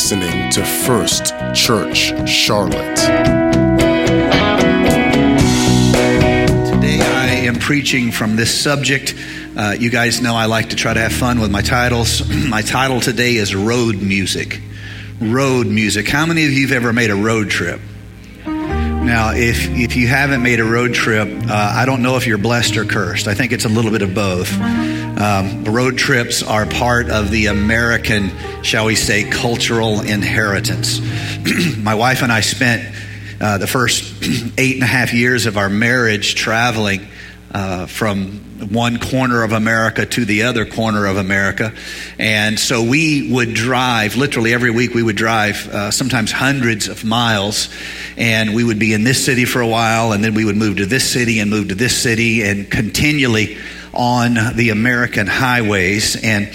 listening to First Church Charlotte. Today I am preaching from this subject. Uh, you guys know I like to try to have fun with my titles. my title today is Road Music. Road Music. How many of you have ever made a road trip? Now, if, if you haven't made a road trip, uh, I don't know if you're blessed or cursed. I think it's a little bit of both. Um, road trips are part of the American, shall we say, cultural inheritance. My wife and I spent uh, the first eight and a half years of our marriage traveling uh, from one corner of America to the other corner of America. And so we would drive, literally every week, we would drive uh, sometimes hundreds of miles. And we would be in this city for a while, and then we would move to this city and move to this city and continually on the American highways. And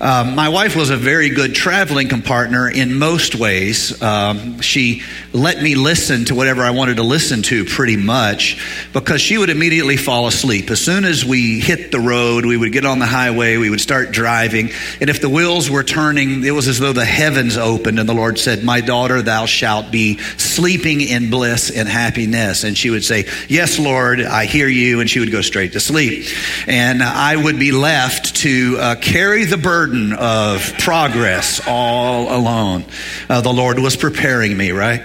um, my wife was a very good traveling partner in most ways. Um, she let me listen to whatever I wanted to listen to pretty much because she would immediately fall asleep. As soon as we hit the road, we would get on the highway, we would start driving. And if the wheels were turning, it was as though the heavens opened and the Lord said, My daughter, thou shalt be sleeping in bliss and happiness. And she would say, Yes, Lord, I hear you. And she would go straight to sleep. And I would be left to uh, carry the burden of progress all alone. Uh, the Lord was preparing me, right?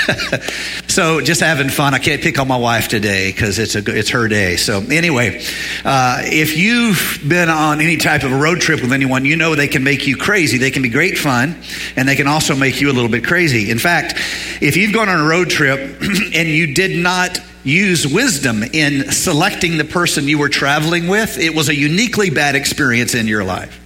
so just having fun. I can't pick on my wife today because it's it's her day. So anyway, uh, if you've been on any type of a road trip with anyone, you know they can make you crazy. They can be great fun, and they can also make you a little bit crazy. In fact, if you've gone on a road trip and you did not use wisdom in selecting the person you were traveling with, it was a uniquely bad experience in your life.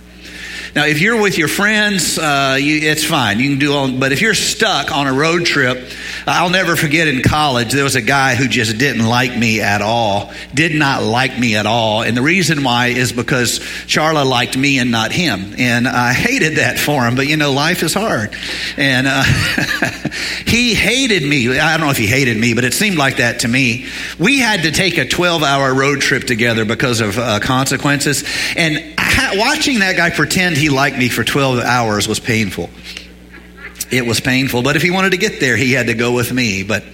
Now, if you're with your friends, uh, you, it's fine. You can do all, but if you're stuck on a road trip, I'll never forget in college, there was a guy who just didn't like me at all, did not like me at all. And the reason why is because Charla liked me and not him. And I hated that for him, but you know, life is hard. And uh, he hated me. I don't know if he hated me, but it seemed like that to me. We had to take a 12 hour road trip together because of uh, consequences. And watching that guy pretend he liked me for 12 hours was painful. It was painful, but if he wanted to get there, he had to go with me. But,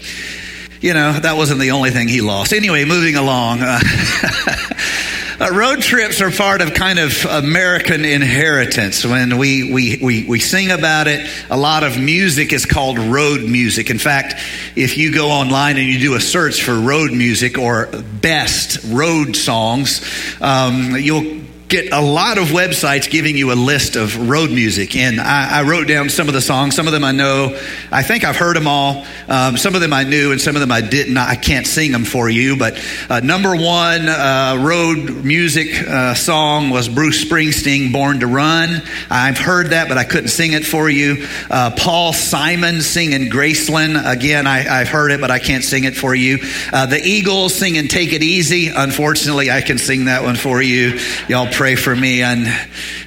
you know, that wasn't the only thing he lost. Anyway, moving along. Uh, uh, road trips are part of kind of American inheritance. When we, we, we, we sing about it, a lot of music is called road music. In fact, if you go online and you do a search for road music or best road songs, um, you'll get a lot of websites giving you a list of road music. And I, I, wrote down some of the songs. Some of them I know. I think I've heard them all. Um, some of them I knew, and some of them I didn't. I can't sing them for you. But uh, number one uh, road music uh, song was Bruce Springsteen, Born to Run. I've heard that, but I couldn't sing it for you. Uh, Paul Simon singing Graceland. Again, I, have heard it, but I can't sing it for you. Uh, the Eagles singing Take It Easy. Unfortunately, I can sing that one for you. Y'all pray for me. I'm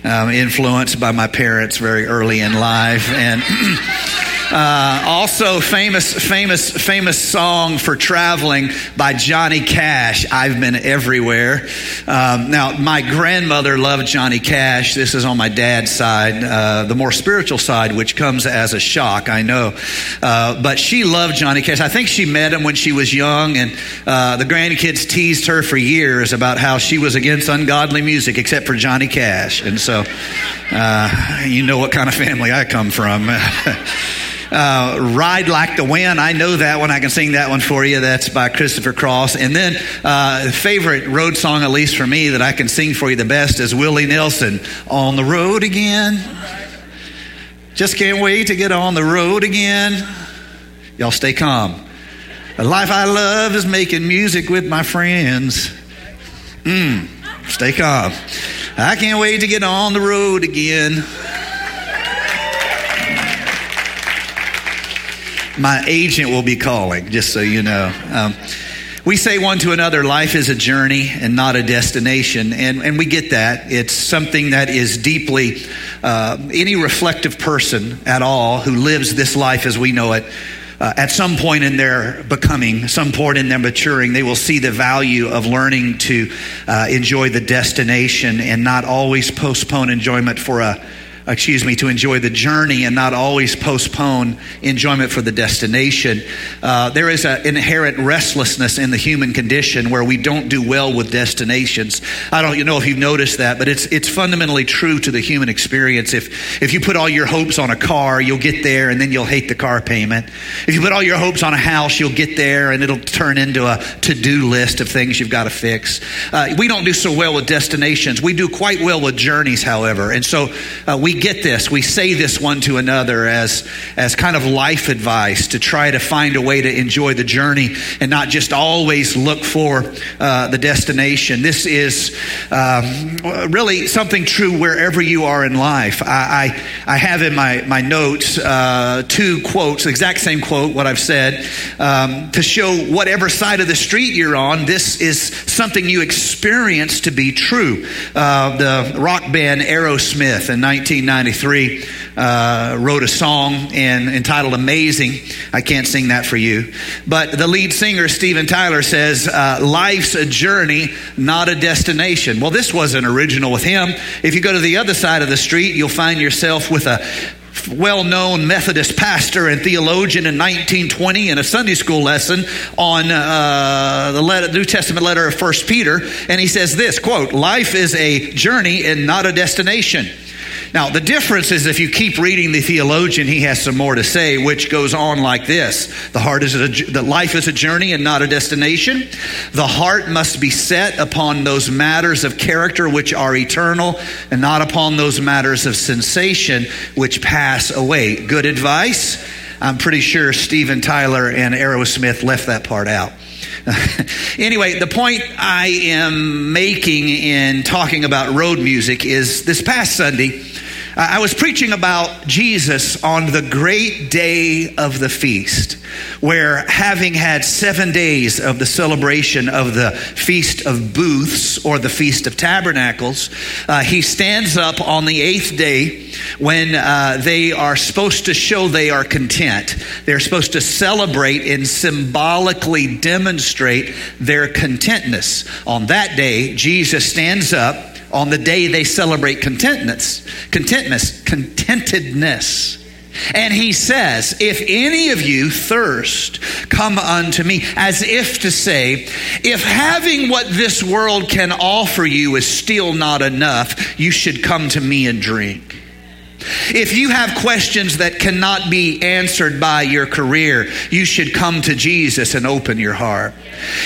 um, influenced by my parents very early in life. And Uh, also, famous, famous, famous song for traveling by Johnny Cash. I've been everywhere. Um, now, my grandmother loved Johnny Cash. This is on my dad's side, uh, the more spiritual side, which comes as a shock, I know. Uh, but she loved Johnny Cash. I think she met him when she was young, and uh, the grandkids teased her for years about how she was against ungodly music, except for Johnny Cash. And so, uh, you know what kind of family I come from. Uh, Ride Like the Wind. I know that one. I can sing that one for you. That's by Christopher Cross. And then, uh, favorite road song, at least for me, that I can sing for you the best is Willie Nelson, On the Road Again. Just can't wait to get on the road again. Y'all stay calm. The life I love is making music with my friends. Mmm, stay calm. I can't wait to get on the road again. My agent will be calling, just so you know. Um, we say one to another, life is a journey and not a destination. And, and we get that. It's something that is deeply, uh, any reflective person at all who lives this life as we know it, uh, at some point in their becoming, some point in their maturing, they will see the value of learning to uh, enjoy the destination and not always postpone enjoyment for a excuse me, to enjoy the journey and not always postpone enjoyment for the destination. Uh, there is an inherent restlessness in the human condition where we don't do well with destinations. I don't know if you've noticed that, but it's it's fundamentally true to the human experience. If if you put all your hopes on a car, you'll get there and then you'll hate the car payment. If you put all your hopes on a house, you'll get there and it'll turn into a to-do list of things you've got to fix. Uh, we don't do so well with destinations. We do quite well with journeys, however, and so uh, we get this. We say this one to another as, as kind of life advice to try to find a way to enjoy the journey and not just always look for uh, the destination. This is um, really something true wherever you are in life. I, I, I have in my, my notes uh, two quotes, exact same quote, what I've said, um, to show whatever side of the street you're on, this is something you experience to be true. Uh, the rock band Aerosmith in 19 1993, uh, wrote a song entitled Amazing. I can't sing that for you. But the lead singer, Steven Tyler, says, uh, Life's a journey, not a destination. Well, this wasn't original with him. If you go to the other side of the street, you'll find yourself with a well known Methodist pastor and theologian in 1920 in a Sunday school lesson on uh, the letter, New Testament letter of First Peter. And he says this quote, Life is a journey and not a destination. Now, the difference is if you keep reading the theologian, he has some more to say, which goes on like this The heart is a, the life is a journey and not a destination. The heart must be set upon those matters of character which are eternal and not upon those matters of sensation which pass away. Good advice. I'm pretty sure Steven Tyler and Aerosmith left that part out. anyway, the point I am making in talking about road music is this past Sunday, I was preaching about Jesus on the great day of the feast, where having had seven days of the celebration of the Feast of Booths or the Feast of Tabernacles, uh, he stands up on the eighth day when uh, they are supposed to show they are content. They're supposed to celebrate and symbolically demonstrate their contentness. On that day, Jesus stands up on the day they celebrate contentness, contentness, contentedness. And he says, If any of you thirst, come unto me, as if to say, If having what this world can offer you is still not enough, you should come to me and drink. If you have questions that cannot be answered by your career, you should come to Jesus and open your heart.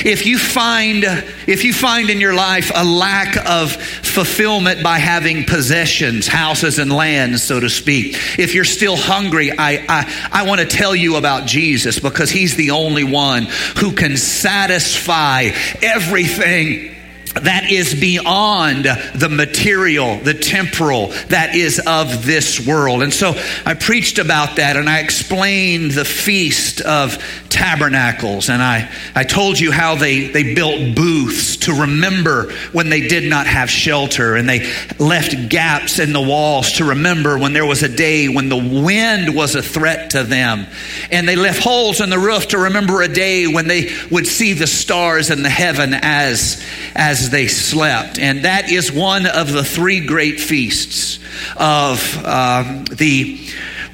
If you find if you find in your life a lack of fulfillment by having possessions, houses and lands, so to speak, if you're still hungry, I I, I want to tell you about Jesus because he's the only one who can satisfy everything that is beyond the material, the temporal, that is of this world. And so I preached about that and I explained the Feast of Tabernacles. And I, I told you how they, they built booths to remember when they did not have shelter. And they left gaps in the walls to remember when there was a day when the wind was a threat to them. And they left holes in the roof to remember a day when they would see the stars in the heaven as, as they slept. And that is one of the three great feasts of uh, the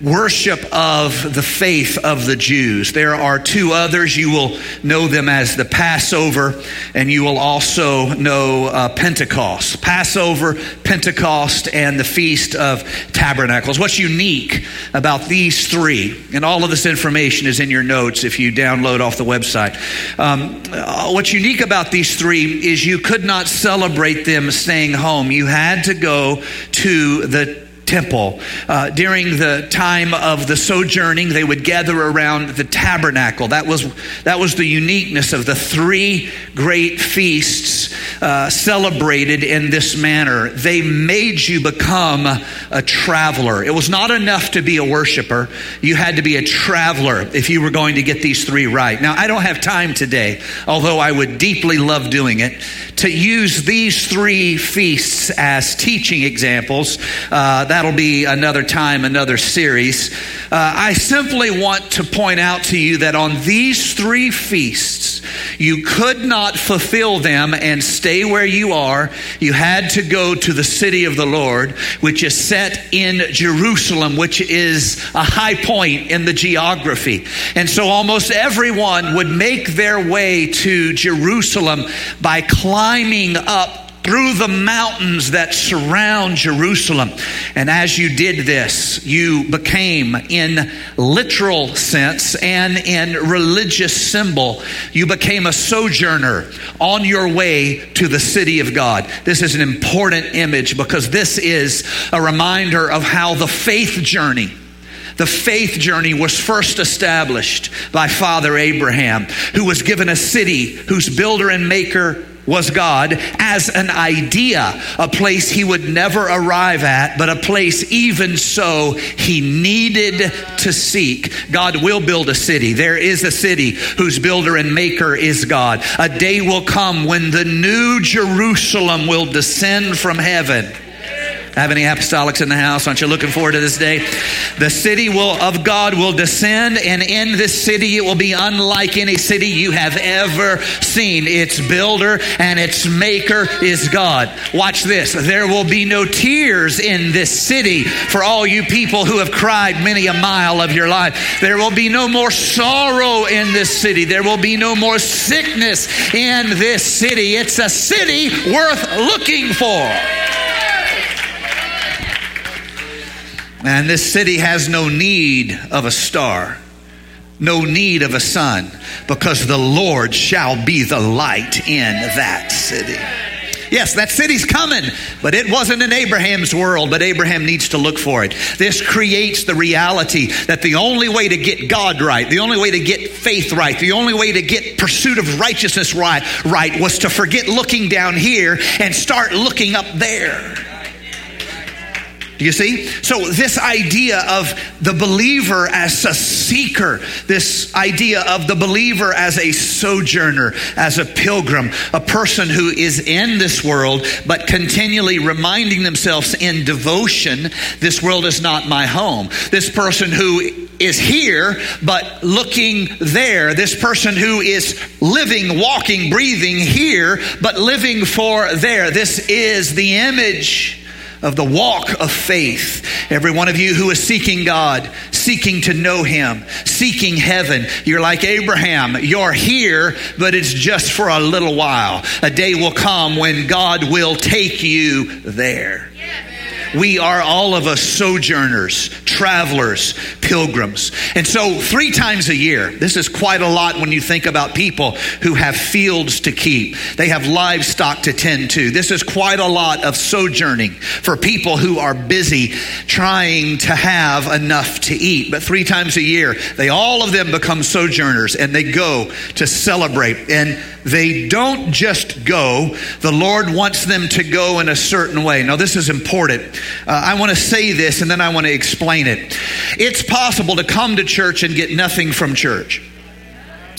worship of the faith of the Jews. There are two others. You will know them as the Passover, and you will also know uh, Pentecost. Passover, Pentecost, and the Feast of Tabernacles. What's unique about these three, and all of this information is in your notes if you download off the website. Um, uh, what's unique about these three is you could not celebrate them staying home. You had to go to the temple. Uh, during the time of the sojourning, they would gather around the tabernacle. That was, that was the uniqueness of the three great feasts uh, celebrated in this manner. They made you become a traveler. It was not enough to be a worshiper, you had to be a traveler if you were going to get these three right. Now, I don't have time today, although I would deeply love doing it, to use these three feasts as teaching examples. Uh, that'll be another time, another series. Uh, I simply want to point out to you that on these three feasts, you could not fulfill them and stay where you are. You had to go to the city of the Lord, which is set in Jerusalem, which is a high point in the geography. And so almost everyone would make their way to Jerusalem by climbing up through the mountains that surround Jerusalem. And as you did this, you became, in literal sense and in religious symbol, you became a sojourner on your way to the city of God. This is an important image because this is a reminder of how the faith journey the faith journey was first established by Father Abraham, who was given a city whose builder and maker was God as an idea, a place he would never arrive at, but a place even so he needed to seek. God will build a city. There is a city whose builder and maker is God. A day will come when the new Jerusalem will descend from heaven have any apostolics in the house? Aren't you looking forward to this day? The city will, of God will descend, and in this city it will be unlike any city you have ever seen. Its builder and its maker is God. Watch this. There will be no tears in this city for all you people who have cried many a mile of your life. There will be no more sorrow in this city. There will be no more sickness in this city. It's a city worth looking for. And this city has no need of a star, no need of a sun, because the Lord shall be the light in that city. Yes, that city's coming, but it wasn't in Abraham's world, but Abraham needs to look for it. This creates the reality that the only way to get God right, the only way to get faith right, the only way to get pursuit of righteousness right, right was to forget looking down here and start looking up there. You see? So, this idea of the believer as a seeker, this idea of the believer as a sojourner, as a pilgrim, a person who is in this world, but continually reminding themselves in devotion, this world is not my home. This person who is here, but looking there. This person who is living, walking, breathing here, but living for there. This is the image of the walk of faith. Every one of you who is seeking God, seeking to know Him, seeking heaven, you're like Abraham. You're here, but it's just for a little while. A day will come when God will take you there. We are all of us sojourners, travelers, pilgrims. And so, three times a year, this is quite a lot when you think about people who have fields to keep, they have livestock to tend to. This is quite a lot of sojourning for people who are busy trying to have enough to eat. But three times a year, they all of them become sojourners and they go to celebrate. And they don't just go, the Lord wants them to go in a certain way. Now, this is important. Uh, I want to say this and then I want to explain it. It's possible to come to church and get nothing from church.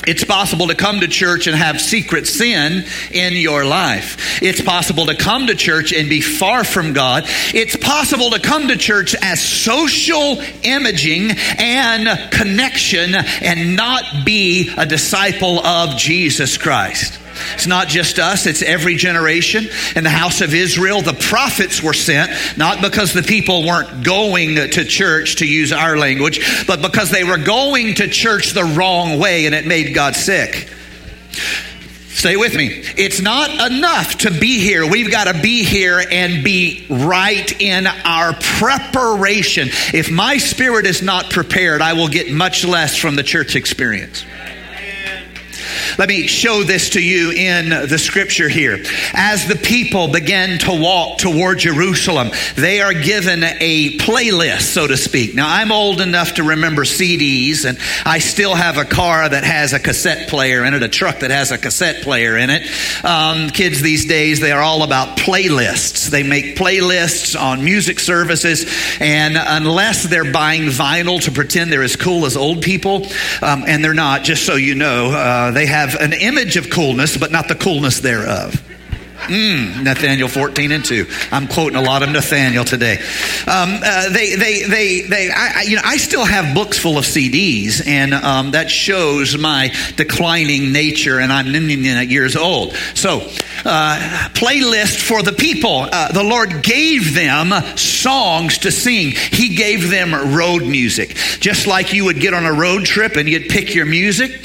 It's possible to come to church and have secret sin in your life. It's possible to come to church and be far from God. It's possible to come to church as social imaging and connection and not be a disciple of Jesus Christ. It's not just us, it's every generation. In the house of Israel, the prophets were sent, not because the people weren't going to church, to use our language, but because they were going to church the wrong way and it made God sick. Stay with me. It's not enough to be here. We've got to be here and be right in our preparation. If my spirit is not prepared, I will get much less from the church experience. Let me show this to you in the scripture here. As the people begin to walk toward Jerusalem, they are given a playlist, so to speak. Now, I'm old enough to remember CDs, and I still have a car that has a cassette player in it, a truck that has a cassette player in it. Um, kids these days, they are all about playlists. They make playlists on music services, and unless they're buying vinyl to pretend they're as cool as old people, um, and they're not, just so you know, uh, they have an image of coolness, but not the coolness thereof. Mm, Nathaniel 14 and 2. I'm quoting a lot of Nathaniel today. Um, uh, they, they, they, they, I, you know, I still have books full of CDs, and um, that shows my declining nature, and I'm years old. So, uh, playlist for the people. Uh, the Lord gave them songs to sing. He gave them road music. Just like you would get on a road trip and you'd pick your music.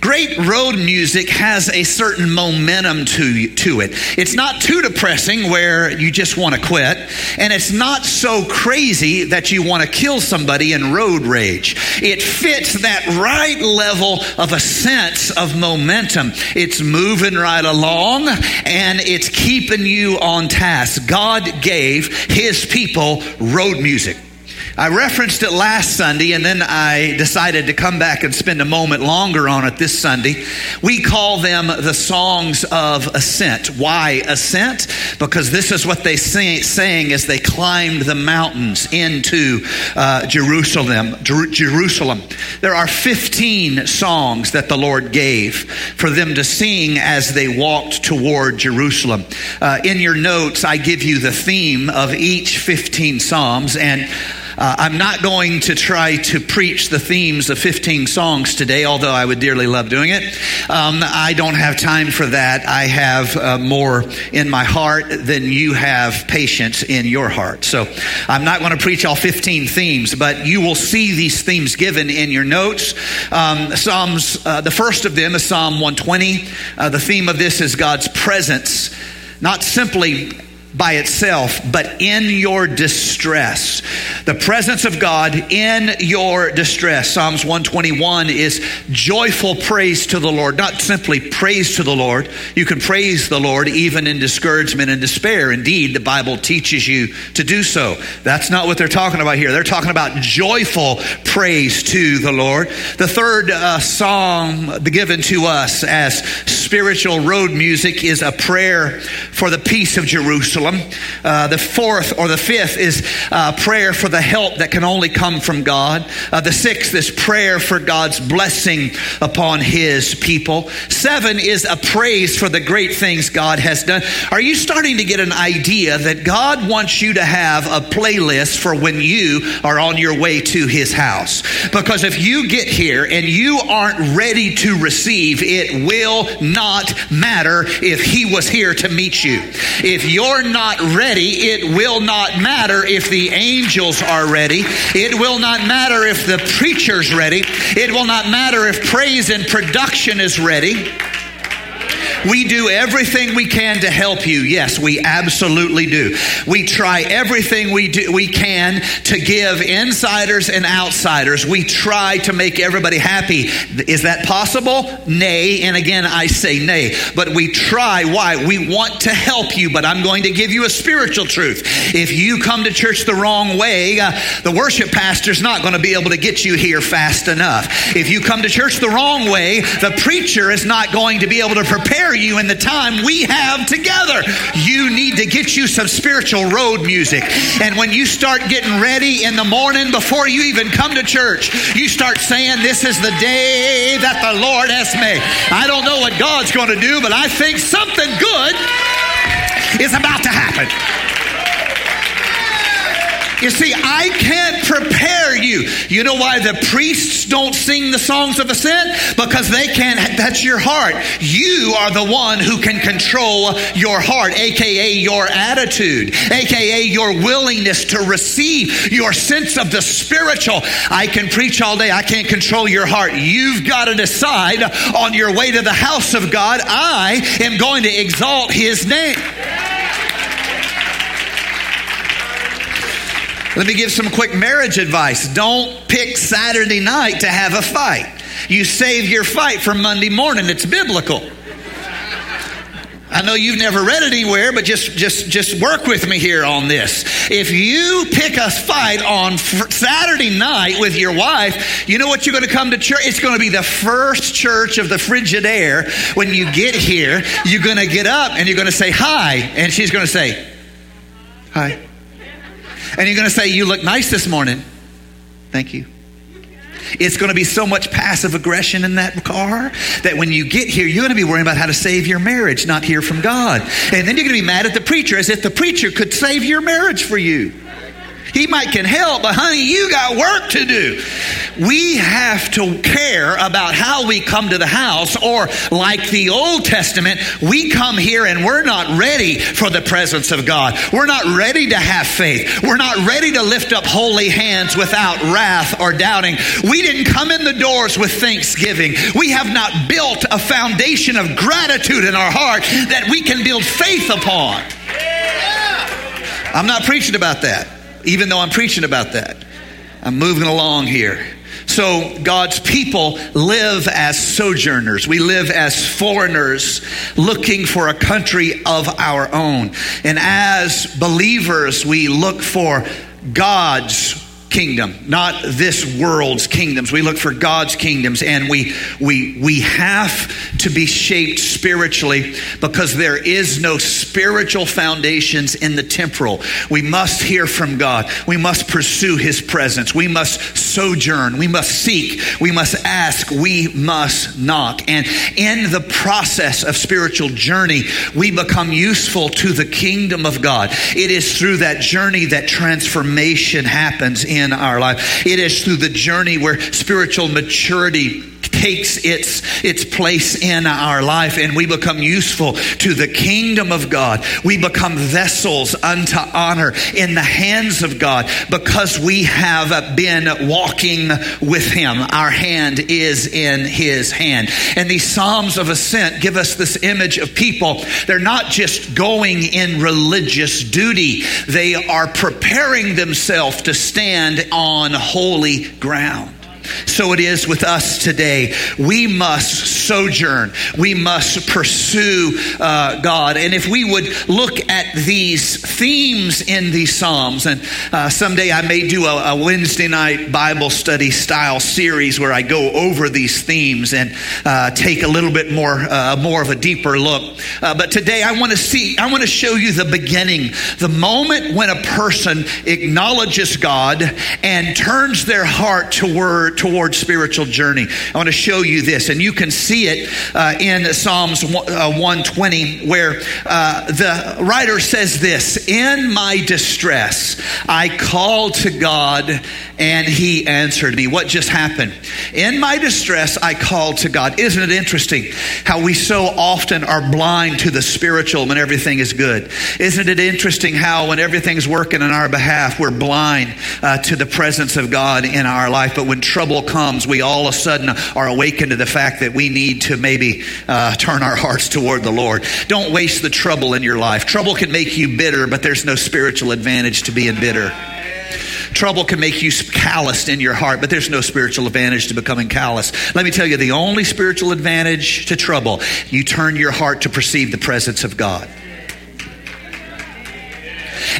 Great road music has a certain momentum to, to it. It's not too depressing where you just want to quit, and it's not so crazy that you want to kill somebody in road rage. It fits that right level of a sense of momentum. It's moving right along, and it's keeping you on task. God gave His people road music. I referenced it last Sunday and then I decided to come back and spend a moment longer on it this Sunday. We call them the songs of ascent. Why ascent? Because this is what they sang as they climbed the mountains into uh, Jerusalem. Jer- Jerusalem. There are 15 songs that the Lord gave for them to sing as they walked toward Jerusalem. Uh, in your notes, I give you the theme of each 15 Psalms and uh, I'm not going to try to preach the themes of 15 songs today, although I would dearly love doing it. Um, I don't have time for that. I have uh, more in my heart than you have patience in your heart. So I'm not going to preach all 15 themes, but you will see these themes given in your notes. Um, Psalms, uh, the first of them is Psalm 120. Uh, the theme of this is God's presence, not simply by itself, but in your distress. The presence of God in your distress. Psalms 121 is joyful praise to the Lord, not simply praise to the Lord. You can praise the Lord even in discouragement and despair. Indeed, the Bible teaches you to do so. That's not what they're talking about here. They're talking about joyful praise to the Lord. The third uh, given to us as spiritual road music is a prayer for the peace of Jerusalem. Jerusalem. Uh, the fourth or the fifth is uh, prayer for the help that can only come from God. Uh, the sixth is prayer for God's blessing upon his people. Seven is a praise for the great things God has done. Are you starting to get an idea that God wants you to have a playlist for when you are on your way to his house? Because if you get here and you aren't ready to receive, it will not matter if he was here to meet you. If you're not ready, it will not matter if the angels are ready. It will not matter if the preacher's ready. It will not matter if praise and production is ready. We do everything we can to help you. Yes, we absolutely do. We try everything we do we can to give insiders and outsiders. We try to make everybody happy. Is that possible? Nay, and again I say nay. But we try. Why? We want to help you, but I'm going to give you a spiritual truth. If you come to church the wrong way, uh, the worship pastor's not going to be able to get you here fast enough. If you come to church the wrong way, the preacher is not going to be able to prepare you in the time we have together. You need to get you some spiritual road music. And when you start getting ready in the morning before you even come to church, you start saying, This is the day that the Lord has made. I don't know what God's going to do, but I think something good is about to happen. You see, I can't prepare you. You know why the priests don't sing the songs of ascent? Because they can't, that's your heart. You are the one who can control your heart, aka your attitude, aka your willingness to receive your sense of the spiritual. I can preach all day, I can't control your heart. You've got to decide on your way to the house of God, I am going to exalt his name. Let me give some quick marriage advice. Don't pick Saturday night to have a fight. You save your fight for Monday morning. It's biblical. I know you've never read it anywhere, but just just just work with me here on this. If you pick a fight on Saturday night with your wife, you know what you're going to come to church? It's going to be the first church of the Frigidaire. When you get here, you're going to get up and you're going to say hi, and she's going to say hi. And you're going to say, You look nice this morning. Thank you. It's going to be so much passive aggression in that car that when you get here, you're going to be worrying about how to save your marriage, not hear from God. And then you're going to be mad at the preacher as if the preacher could save your marriage for you. He might can help, but honey, you got work to do. We have to care about how we come to the house, or like the Old Testament, we come here and we're not ready for the presence of God. We're not ready to have faith. We're not ready to lift up holy hands without wrath or doubting. We didn't come in the doors with thanksgiving. We have not built a foundation of gratitude in our heart that we can build faith upon. I'm not preaching about that even though I'm preaching about that. I'm moving along here. So, God's people live as sojourners. We live as foreigners looking for a country of our own. And as believers, we look for God's kingdom, not this world's kingdoms. We look for God's kingdoms and we we we have to be shaped spiritually because there is no spiritual foundations in the temporal. We must hear from God. We must pursue his presence. We must sojourn. We must seek. We must ask. We must knock. And in the process of spiritual journey, we become useful to the kingdom of God. It is through that journey that transformation happens in in our life. It is through the journey where spiritual maturity takes its, its place in our life and we become useful to the kingdom of God. We become vessels unto honor in the hands of God because we have been walking with Him. Our hand is in His hand. And these Psalms of Ascent give us this image of people. They're not just going in religious duty, they are preparing themselves to stand on holy ground. So it is with us today. We must sojourn. We must pursue uh, God. And if we would look at these themes in these Psalms, and uh, someday I may do a, a, Wednesday night Bible study style series where I go over these themes and uh, take a little bit more, uh, more of a deeper look. Uh, but today I want to see, I want to show you the beginning, the moment when a person acknowledges God and turns their heart toward towards spiritual journey. I want to show you this, and you can see it uh, in Psalms 120, uh, where uh, the writer says this In my distress, I called to God, and he answered me. What just happened? In my distress, I called to God. Isn't it interesting how we so often are blind to the spiritual when everything is good? Isn't it interesting how when everything's working on our behalf, we're blind uh, to the presence of God in our life, but when trouble comes, we all of a sudden are awakened to the fact that we need to maybe uh, turn our hearts toward the Lord. Don't waste the trouble in your life. Trouble can make you bitter, but there's no spiritual advantage to being bitter. Trouble can make you calloused in your heart, but there's no spiritual advantage to becoming callous. Let me tell you the only spiritual advantage to trouble, you turn your heart to perceive the presence of God.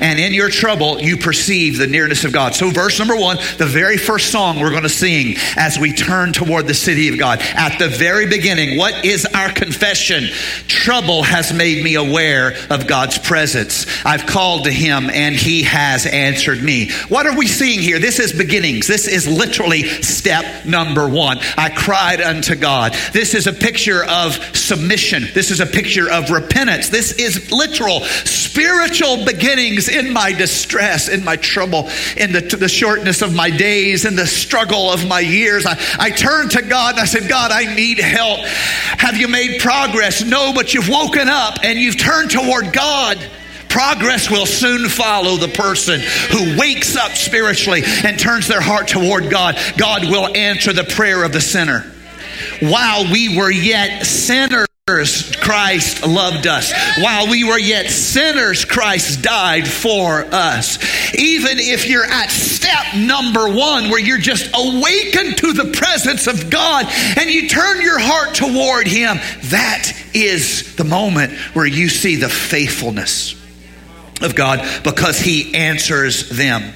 And in your trouble, you perceive the nearness of God. So, verse number one, the very first song we're going to sing as we turn toward the city of God. At the very beginning, what is our confession? Trouble has made me aware of God's presence. I've called to him and he has answered me. What are we seeing here? This is beginnings. This is literally step number one. I cried unto God. This is a picture of submission. This is a picture of repentance. This is literal spiritual beginnings in my distress, in my trouble, in the, the shortness of my days, in the struggle of my years. I, I turned to God and I said, God, I need help. Have you made progress? No, but you've woken up and you've turned toward God. Progress will soon follow the person who wakes up spiritually and turns their heart toward God. God will answer the prayer of the sinner. While we were yet sinners, Christ loved us. While we were yet sinners, Christ died for us. Even if you're at step number one, where you're just awakened to the presence of God and you turn your heart toward Him, that is the moment where you see the faithfulness of God because He answers them.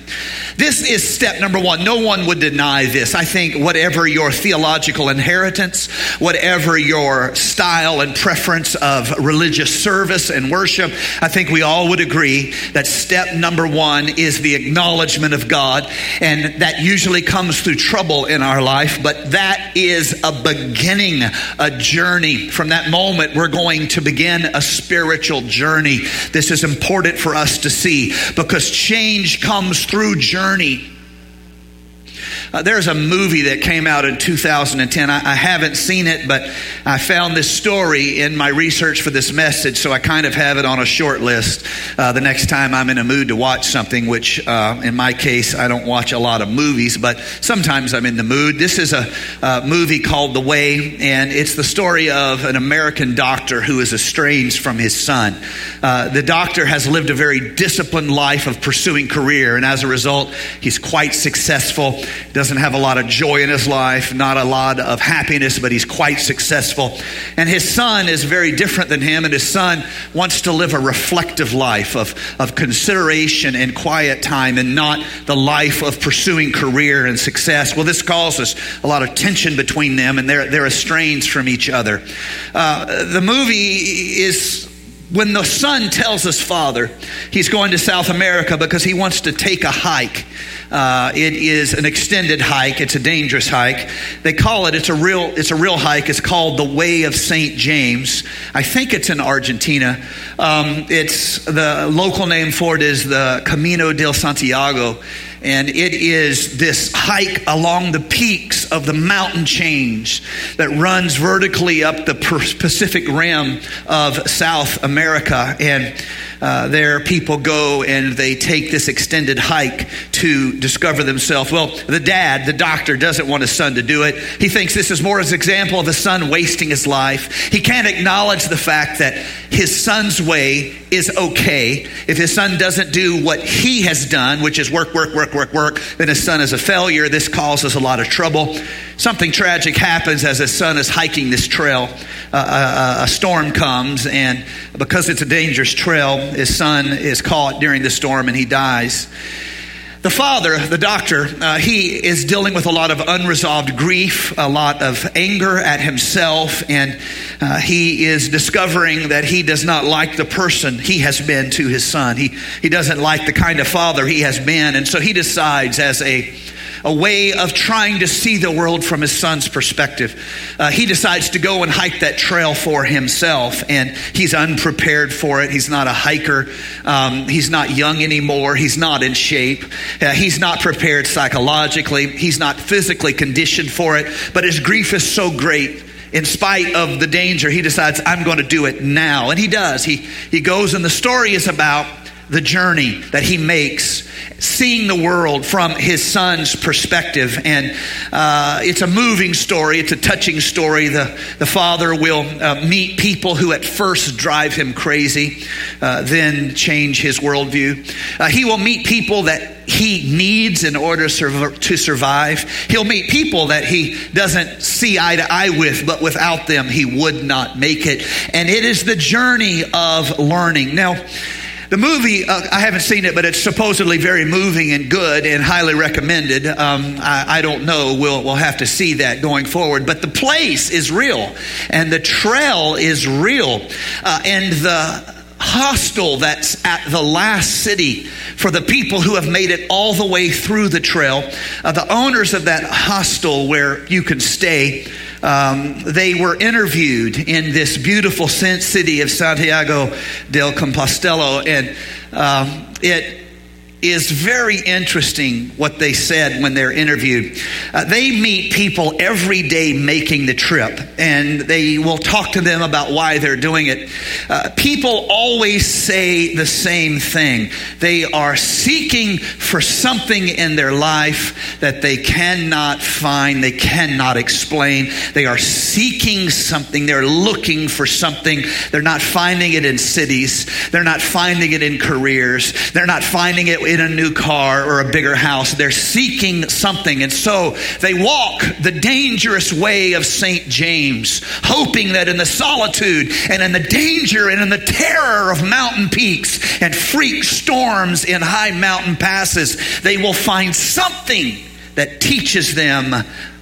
This is step number one. No one would deny this. I think whatever your theological inheritance, whatever your style and preference of religious service and worship, I think we all would agree that step number one is the acknowledgement of God. And that usually comes through trouble in our life, but that is a beginning, a journey. From that moment, we're going to begin a spiritual journey. This is important for us to see because change comes through journey journey uh, there's a movie that came out in 2010. I, I, haven't seen it, but I found this story in my research for this message, so I kind of have it on a short list uh, the next time I'm in a mood to watch something, which uh, in my case, I don't watch a lot of movies, but sometimes I'm in the mood. This is a, a movie called The Way, and it's the story of an American doctor who is estranged from his son. Uh, the doctor has lived a very disciplined life of pursuing career, and as a result, he's quite successful. Does doesn't have a lot of joy in his life, not a lot of happiness, but he's quite successful. And his son is very different than him, and his son wants to live a reflective life of, of consideration and quiet time and not the life of pursuing career and success. Well, this causes a lot of tension between them, and they're, they're estranged from each other. Uh, the movie is when the son tells his father he's going to South America because he wants to take a hike. Uh, it is an extended hike. It's a dangerous hike. They call it. It's a real. It's a real hike. It's called the Way of Saint James. I think it's in Argentina. Um, it's the local name for it is the Camino del Santiago and it is this hike along the peaks of the mountain chains that runs vertically up the Pacific rim of South America. And uh, there people go and they take this extended hike to discover themselves. Well, the dad, the doctor, doesn't want his son to do it. He thinks this is more as an example of a son wasting his life. He can't acknowledge the fact that his son's way is okay. If his son doesn't do what he has done, which is work, work, work, work, work, then his son is a failure. This causes a lot of trouble. Something tragic happens as his son is hiking this trail. Uh, a, a storm comes, and because it's a dangerous trail, his son is caught during the storm and he dies. The father, the doctor, uh, he is dealing with a lot of unresolved grief, a lot of anger at himself, and uh, he is discovering that he does not like the person he has been to his son. He, he doesn't like the kind of father he has been, and so he decides as a a way of trying to see the world from his son's perspective. Uh, he decides to go and hike that trail for himself, and he's unprepared for it. He's not a hiker. Um, he's not young anymore. He's not in shape. Uh, he's not prepared psychologically. He's not physically conditioned for it. But his grief is so great in spite of the danger, he decides, I'm going to do it now. And he does. He, he goes, and the story is about the journey that he makes, seeing the world from his son's perspective. And uh, it's a moving story, it's a touching story. The, the father will uh, meet people who at first drive him crazy, uh, then change his worldview. Uh, he will meet people that he needs in order to survive. He'll meet people that he doesn't see eye to eye with, but without them, he would not make it. And it is the journey of learning. Now, the movie, uh, I haven't seen it, but it's supposedly very moving and good and highly recommended. Um, I, I, don't know. We'll, we'll have to see that going forward. But the place is real, and the trail is real, uh, and the hostel that's at the last city for the people who have made it all the way through the trail. Uh, the owners of that hostel where you can stay um, they were interviewed in this beautiful city of Santiago del Compostela, and um, it is very interesting what they said when they're interviewed. Uh, they meet people every day making the trip, and they will talk to them about why they're doing it. Uh, people always say the same thing they are seeking for something in their life that they cannot find, they cannot explain. They are seeking something, they're looking for something. They're not finding it in cities, they're not finding it in careers, they're not finding it in a new car or a bigger house. They're seeking something. And so they walk the dangerous way of St. James, hoping that in the solitude and in the danger and in the terror of mountain peaks and freak storms in high mountain passes, they will find something that teaches them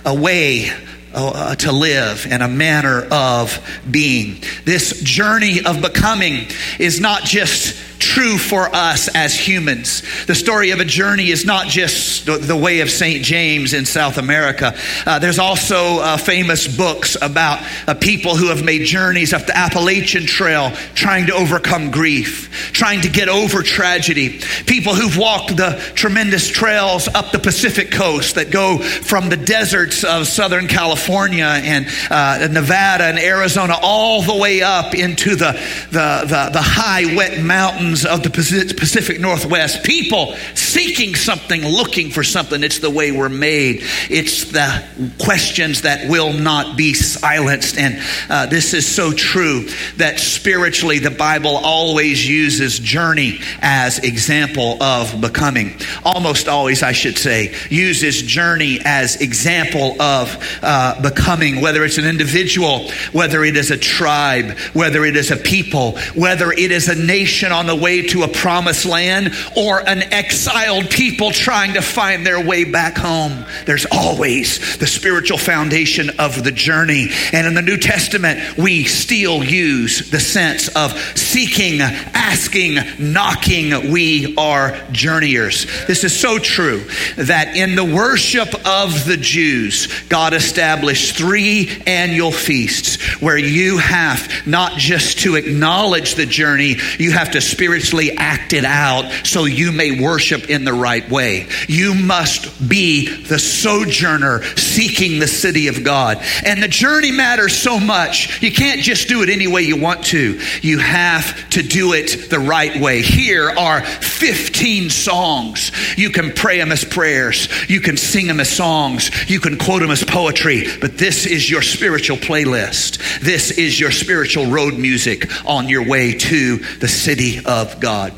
a way uh, to live and a manner of being. This journey of becoming is not just true for us as humans. The story of a journey is not just the, way of St. James in South America. Uh, there's also uh, famous books about uh, people who have made journeys up the Appalachian Trail trying to overcome grief, trying to get over tragedy. People who've walked the tremendous trails up the Pacific coast that go from the deserts of Southern California and uh, Nevada and Arizona all the way up into the, the, the, the high, wet mountains mountains of the Pacific Northwest. People seeking something, looking for something. It's the way we're made. It's the questions that will not be silenced. And uh, this is so true that spiritually the Bible always uses journey as example of becoming. Almost always, I should say, uses journey as example of uh, becoming, whether it's an individual, whether it is a tribe, whether it is a people, whether it is a nation on the way to a promised land or an exiled people trying to find their way back home. There's always the spiritual foundation of the journey. And in the New Testament, we still use the sense of seeking, asking, knocking. We are journeyers. This is so true that in the worship of the Jews, God established three annual feasts where you have not just to acknowledge the journey, you have to spiritually spiritually act it out so you may worship in the right way. You must be the sojourner seeking the city of God. And the journey matters so much. You can't just do it any way you want to. You have to do it the right way. Here are 15 songs. You can pray them as prayers. You can sing them as songs. You can quote them as poetry. But this is your spiritual playlist. This is your spiritual road music on your way to the city of of God.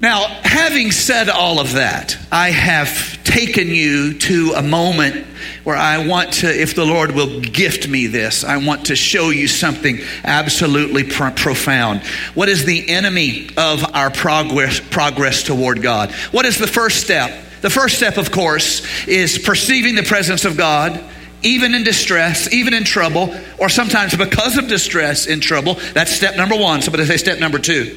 Now, having said all of that, I have taken you to a moment where I want to, if the Lord will gift me this, I want to show you something absolutely pro- profound. What is the enemy of our progress, progress toward God? What is the first step? The first step, of course, is perceiving the presence of God even in distress, even in trouble, or sometimes because of distress in trouble. That's step number one. Somebody say step number two.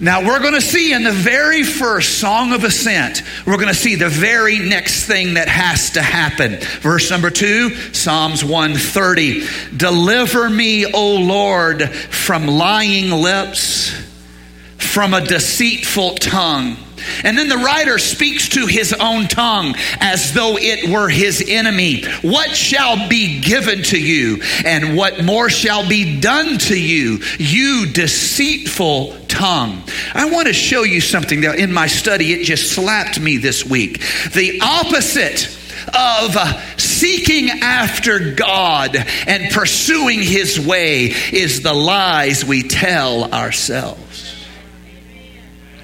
Now we're going to see in the very first Song of Ascent, we're going to see the very next thing that has to happen. Verse number two, Psalms 130. Deliver me, O Lord, from lying lips, from a deceitful tongue. And then the writer speaks to his own tongue as though it were his enemy. What shall be given to you, and what more shall be done to you, you deceitful tongue? I want to show you something that in my study, it just slapped me this week. The opposite of seeking after God and pursuing his way is the lies we tell ourselves.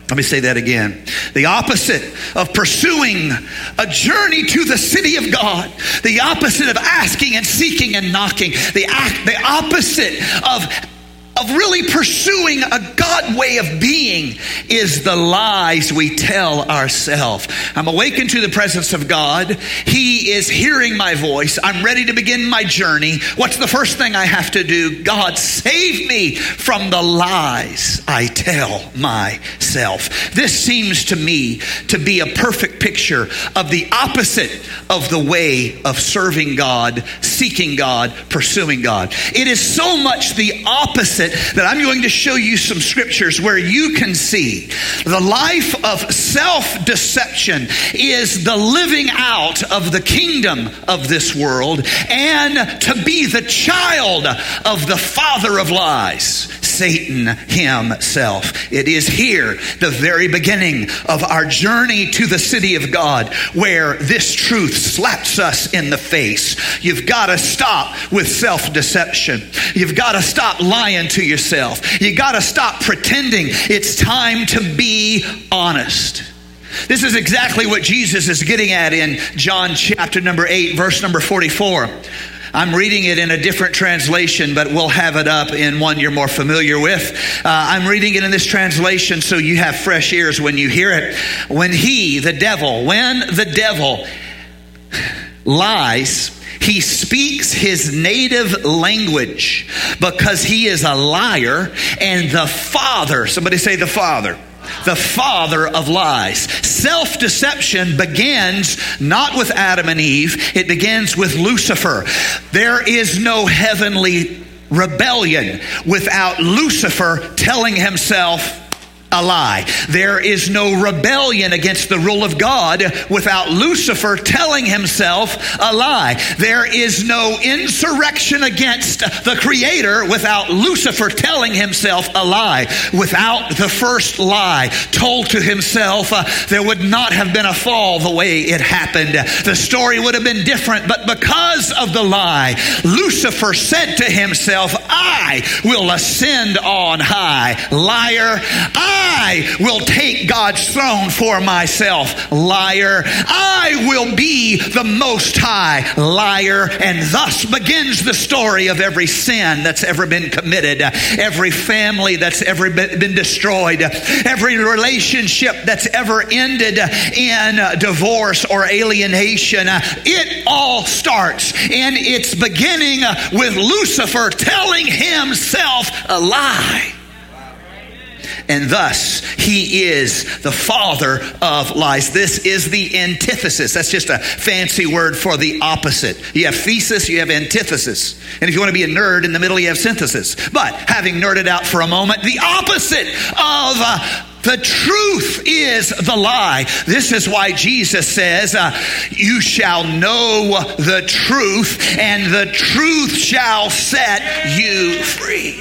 Let me say that again. The opposite of pursuing a journey to the city of God, the opposite of asking and seeking and knocking, the, the opposite of of really pursuing a God way of being is the lies we tell ourselves. I'm awakened to the presence of God. He is hearing my voice. I'm ready to begin my journey. What's the first thing I have to do? God, save me from the lies I tell myself. This seems to me to be a perfect picture of the opposite of the way of serving God, seeking God, pursuing God. It is so much the opposite it that I'm going to show you some scriptures where you can see the life of self deception is the living out of the kingdom of this world and to be the child of the father of lies Satan himself. It is here, the very beginning of our journey to the city of God, where this truth slaps us in the face. You've got to stop with self deception. You've got to stop lying to yourself. You got to stop pretending. It's time to be honest. This is exactly what Jesus is getting at in John chapter number 8, verse number 44. I'm reading it in a different translation, but we'll have it up in one you're more familiar with. Uh, I'm reading it in this translation so you have fresh ears when you hear it. When he, the devil, when the devil lies, he speaks his native language because he is a liar and the father, somebody say the father the father of lies. Self deception begins not with Adam and Eve, it begins with Lucifer. There is no heavenly rebellion without Lucifer telling himself, a lie. There is no rebellion against the rule of God without Lucifer telling himself a lie. There is no insurrection against the Creator without Lucifer telling himself a lie. Without the first lie told to himself, uh, there would not have been a fall the way it happened. The story would have been different, but because of the lie, Lucifer said to himself, I will ascend on high. Liar, I I will take God's throne for myself. Liar. I will be the most high. Liar. And thus begins the story of every sin that's ever been committed, every family that's ever been destroyed, every relationship that's ever ended in divorce or alienation. It all starts in its beginning with Lucifer telling himself a lie and thus he is the father of lies. This is the antithesis. That's just a fancy word for the opposite. You have thesis, you have antithesis. And if you want to be a nerd, in the middle you have synthesis. But having nerded out for a moment, the opposite of uh, the truth is the lie. This is why Jesus says, uh, You shall know the truth, and the truth shall set you free.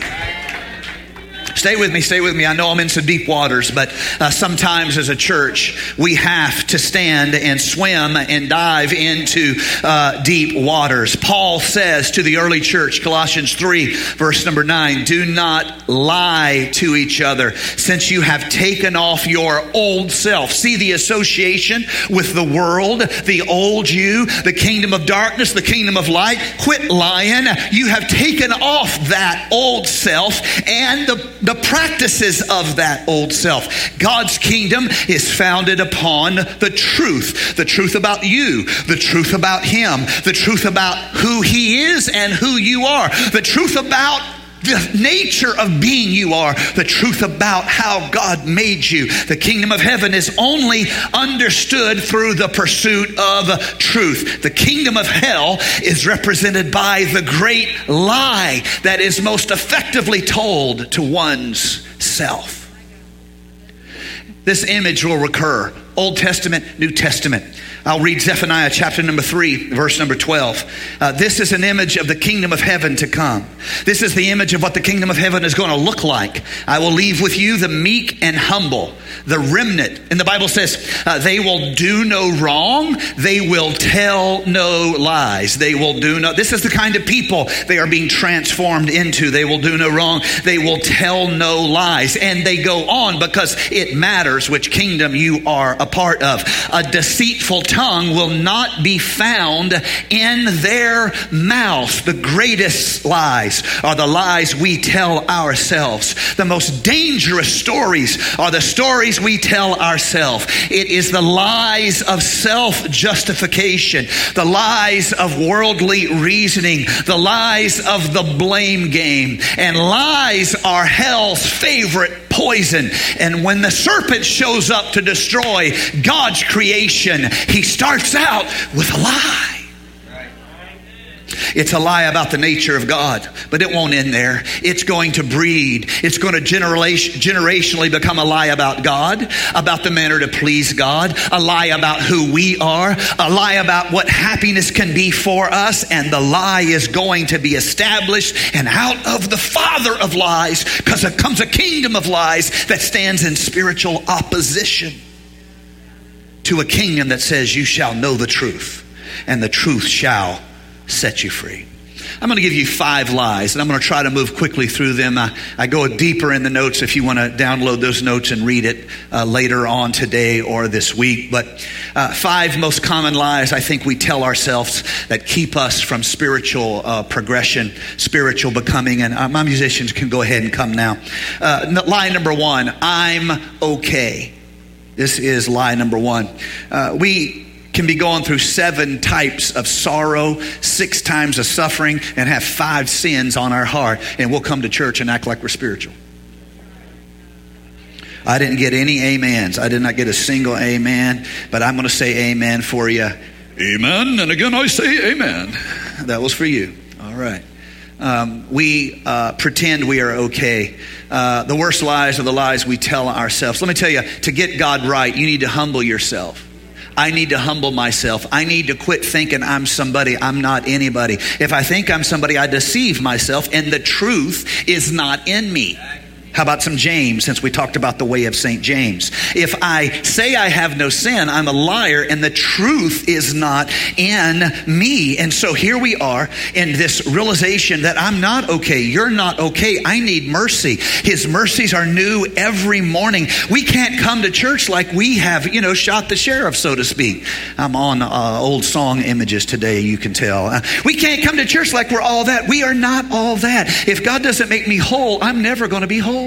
Stay with me, stay with me. I know I'm in some deep waters, but uh, sometimes as a church, we have to stand and swim and dive into uh, deep waters. Paul says to the early church, Colossians 3, verse number 9, do not lie to each other, since you have taken off your old self. See the association with the world, the old you, the kingdom of darkness, the kingdom of light. Quit lying. You have taken off that old self and the the practices of that old self. God's kingdom is founded upon the truth. The truth about you, the truth about Him, the truth about who He is and who you are, the truth about the nature of being you are, the truth about how God made you. The kingdom of heaven is only understood through the pursuit of truth. The kingdom of hell is represented by the great lie that is most effectively told to one's self. This image will recur Old Testament, New Testament. I'll read Zephaniah chapter number 3, verse number 12. Uh, this is an image of the kingdom of heaven to come. This is the image of what the kingdom of heaven is going to look like. I will leave with you the meek and humble, the remnant. And the Bible says, uh, they will do no wrong, they will tell no lies. They will do no. This is the kind of people they are being transformed into. They will do no wrong, they will tell no lies. And they go on because it matters which kingdom you are a part of. A deceitful tongue will not be found in their mouth. The greatest lies are the lies we tell ourselves. The most dangerous stories are the stories we tell ourselves. It is the lies of self justification, the lies of worldly reasoning, the lies of the blame game. And lies are hell's favorite poison. And when the serpent shows up to destroy God's creation, he starts out with a lie. It's a lie about the nature of God, but it won't end there. It's going to breed. It's going to generation, generationally become a lie about God, about the manner to please God, a lie about who we are, a lie about what happiness can be for us, and the lie is going to be established and out of the father of lies because it comes a kingdom of lies that stands in spiritual opposition to a kingdom that says, You shall know the truth, and the truth shall set you free. I'm going to give you five lies, and I'm going to try to move quickly through them. I, I go deeper in the notes if you want to download those notes and read it uh, later on today or this week. But uh, five most common lies I think we tell ourselves that keep us from spiritual uh, progression, spiritual becoming. And uh, my musicians can go ahead and come now. Uh, lie number one I'm okay. This is lie number one. Uh, we can be going through seven types of sorrow, six times of suffering, and have five sins on our heart, and we'll come to church and act like we're spiritual. I didn't get any amens. I did not get a single amen, but I'm going to say amen for you. Amen. And again, I say amen. That was for you. All right. Um, we uh, pretend we are okay. Uh, the worst lies are the lies we tell ourselves. Let me tell you, to get God right, you need to humble yourself. I need to humble myself. I need to quit thinking I'm somebody. I'm not anybody. If I think I'm somebody, I deceive myself, and the truth is not in me. How about some James, since we talked about the way of St. James? If I say I have no sin, I'm a liar, and the truth is not in me. And so here we are in this realization that I'm not okay. You're not okay. I need mercy. His mercies are new every morning. We can't come to church like we have, you know, shot the sheriff, so to speak. I'm on uh, old song images today, you can tell. Uh, we can't come to church like we're all that. We are not all that. If God doesn't make me whole, I'm never going to be whole.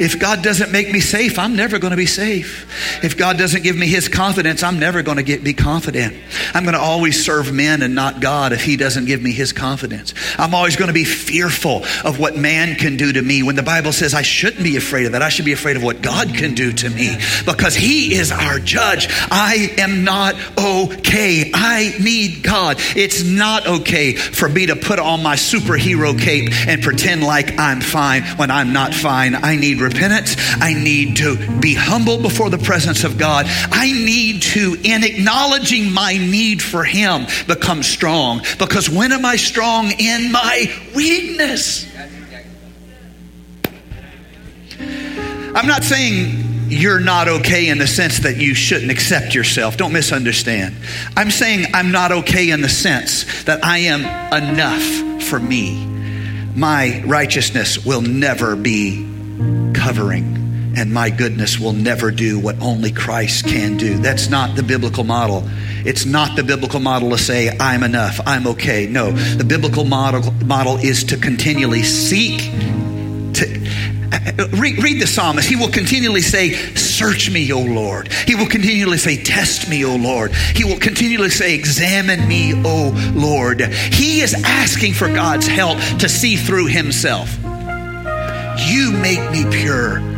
If God doesn't make me safe, I'm never going to be safe. If God doesn't give me His confidence, I'm never going to get, be confident. I'm going to always serve men and not God if He doesn't give me His confidence. I'm always going to be fearful of what man can do to me when the Bible says I shouldn't be afraid of that. I should be afraid of what God can do to me because He is our judge. I am not okay. I need God. It's not okay for me to put on my superhero cape and pretend like I'm fine when I'm not fine. I need repentance. I need to be humble before the presence of God. I need to, in acknowledging my need for Him, become strong. Because when am I strong? In my weakness. I'm not saying you're not okay in the sense that you shouldn't accept yourself. Don't misunderstand. I'm saying I'm not okay in the sense that I am enough for me. My righteousness will never be covering, and my goodness will never do what only Christ can do. That's not the biblical model. It's not the biblical model to say, I'm enough, I'm okay. No, the biblical model, model is to continually seek to. Uh, read, read, the psalmist. He will continually say, Search me, O Lord. He will continually say, Test me, O Lord. He will continually say, Examine me, O Lord. He is asking for God's help to see through himself. You make me pure.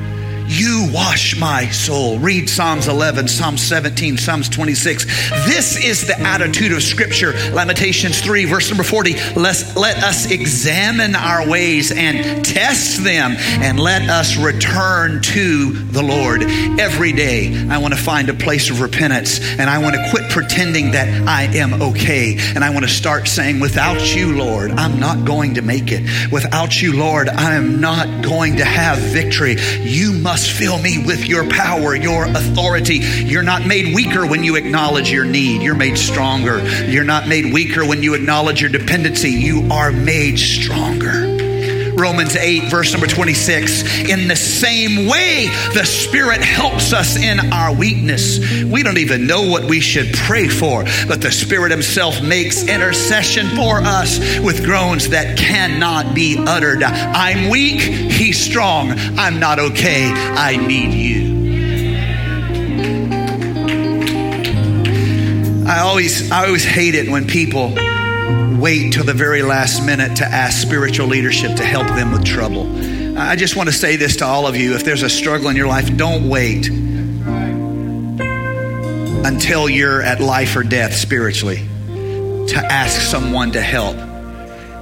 You wash my soul. Read Psalms 11, Psalms 17, Psalms 26. This is the attitude of Scripture. Lamentations 3, verse number 40. Let's, let us examine our ways and test them, and let us return to the Lord. Every day, I want to find a place of repentance, and I want to quit pretending that I am okay. And I want to start saying, Without you, Lord, I'm not going to make it. Without you, Lord, I am not going to have victory. You must must fill me with your power, your authority. You're not made weaker when you acknowledge your need. You're made stronger. You're not made weaker when you acknowledge your dependency. You are made stronger. Romans 8, verse number 26. In the same way, the Spirit helps us in our weakness. We don't even know what we should pray for, but the Spirit Himself makes intercession for us with groans that cannot be uttered. I'm weak, He's strong. I'm not okay. I need you. I always, I always hate it when people wait till the very last minute to ask spiritual leadership to help them with trouble. I just want to say this to all of you. If there's a struggle in your life, don't wait until you're at life or death spiritually. to ask someone to help.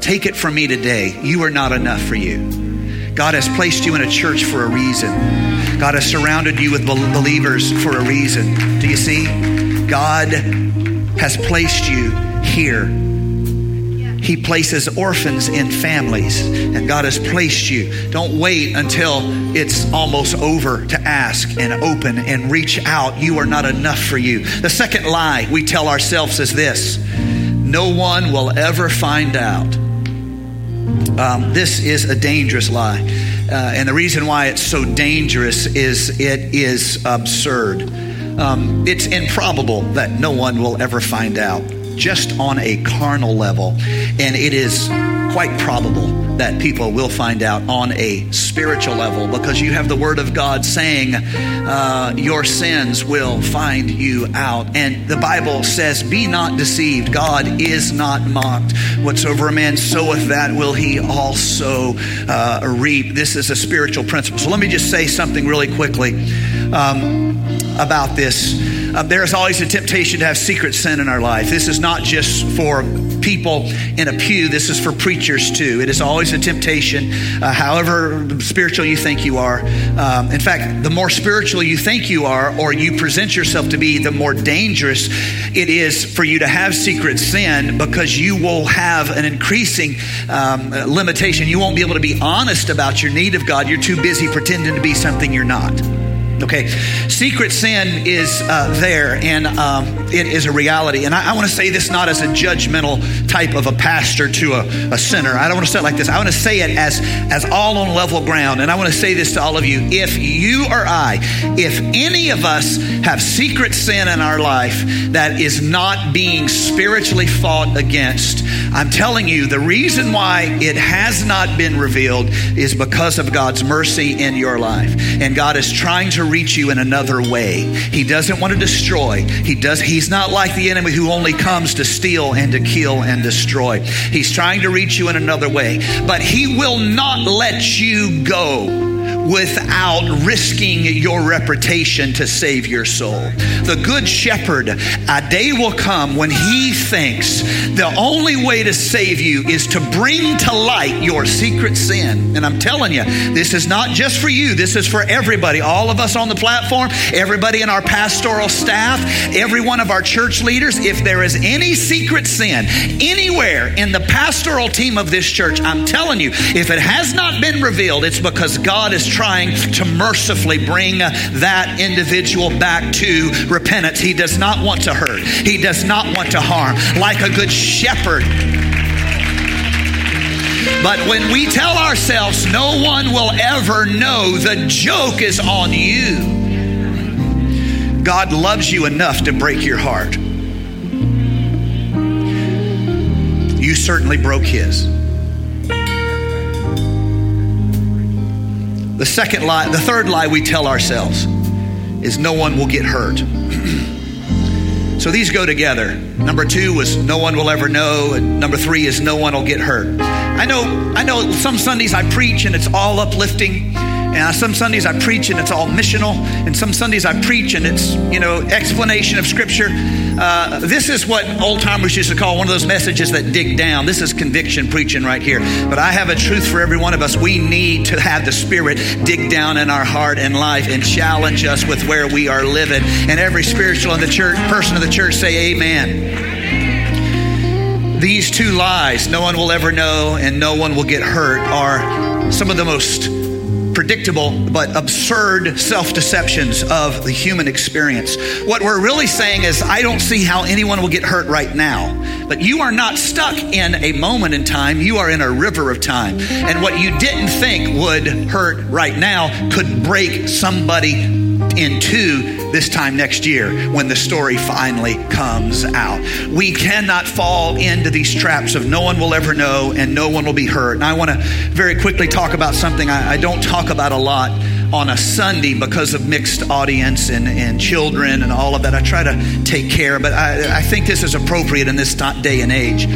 Take it from me today. You are not enough for you. God has placed you in a church for a reason. God has surrounded you with believers for a reason. Do you see? God has placed you here he places orphans in families, and God has placed you. Don't wait until it's almost over to ask and open and reach out. You are not enough for you. The second lie we tell ourselves is this no one will ever find out. Um, this is a dangerous lie. Uh, and the reason why it's so dangerous is it is absurd. Um, it's improbable that no one will ever find out just on a carnal level. And it is quite probable that people will find out on a spiritual level because you have the Word of God saying uh, your sins will find you out. And the Bible says, Be not deceived. God is not mocked. Whatsoever a man soweth, that will he also uh, reap. This is a spiritual principle. So let me just say something really quickly um, about this. Uh, there is always a temptation to have secret sin in our life. This is not just for people in a pew, this is for preachers too. It is always a temptation, uh, however spiritual you think you are. Um, in fact, the more spiritual you think you are, or you present yourself to be, the more dangerous it is for you to have secret sin because you will have an increasing um, limitation. You won't be able to be honest about your need of God. You're too busy pretending to be something you're not. Okay, secret sin is uh, there and um, it is a reality. And I, I want to say this not as a judgmental type of a pastor to a, a sinner. I don't want to say it like this. I want to say it as, as all on level ground. And I want to say this to all of you. If you or I, if any of us have secret sin in our life that is not being spiritually fought against, I'm telling you, the reason why it has not been revealed is because of God's mercy in your life. And God is trying to reach you in another way. He doesn't want to destroy. He does he's not like the enemy who only comes to steal and to kill and destroy. He's trying to reach you in another way, but he will not let you go without risking your reputation to save your soul. The Good Shepherd, a day will come when he thinks the only way to save you is to bring to light your secret sin. And I'm telling you, this is not just for you, this is for everybody, all of us on the platform, everybody in our pastoral staff, every one of our church leaders. If there is any secret sin anywhere in the pastoral team of this church, I'm telling you, if it has not been revealed, it's because God is trying to mercifully bring uh, that individual back to repentance. He does not want to hurt, he does not want to harm. Like a good shepherd, but when we tell ourselves no one will ever know, the joke is on you. God loves you enough to break your heart. You certainly broke his. The second lie, the third lie we tell ourselves is no one will get hurt. so these go together. Number two was no one will ever know, and number three is no one will get hurt. I know, I know some Sundays I preach and it's all uplifting. And some Sundays I preach and it's all missional. And some Sundays I preach and it's, you know, explanation of Scripture. Uh, this is what old timers used to call one of those messages that dig down. This is conviction preaching right here. But I have a truth for every one of us. We need to have the Spirit dig down in our heart and life and challenge us with where we are living. And every spiritual in the church, person of the church say, Amen. These two lies, no one will ever know and no one will get hurt, are some of the most predictable but absurd self deceptions of the human experience. What we're really saying is, I don't see how anyone will get hurt right now. But you are not stuck in a moment in time, you are in a river of time. And what you didn't think would hurt right now could break somebody into this time next year when the story finally comes out. We cannot fall into these traps of no one will ever know and no one will be hurt. And I want to very quickly talk about something I, I don't talk about a lot on a Sunday because of mixed audience and, and children and all of that. I try to take care, but I, I think this is appropriate in this day and age.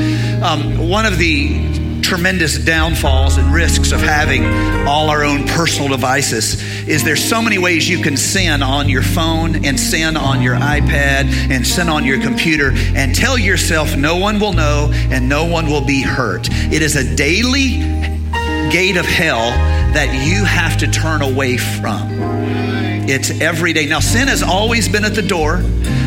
Um, one of the tremendous downfalls and risks of having all our own personal devices is there's so many ways you can sin on your phone and sin on your iPad and sin on your computer and tell yourself no one will know and no one will be hurt. It is a daily gate of hell that you have to turn away from. It's every day. Now, sin has always been at the door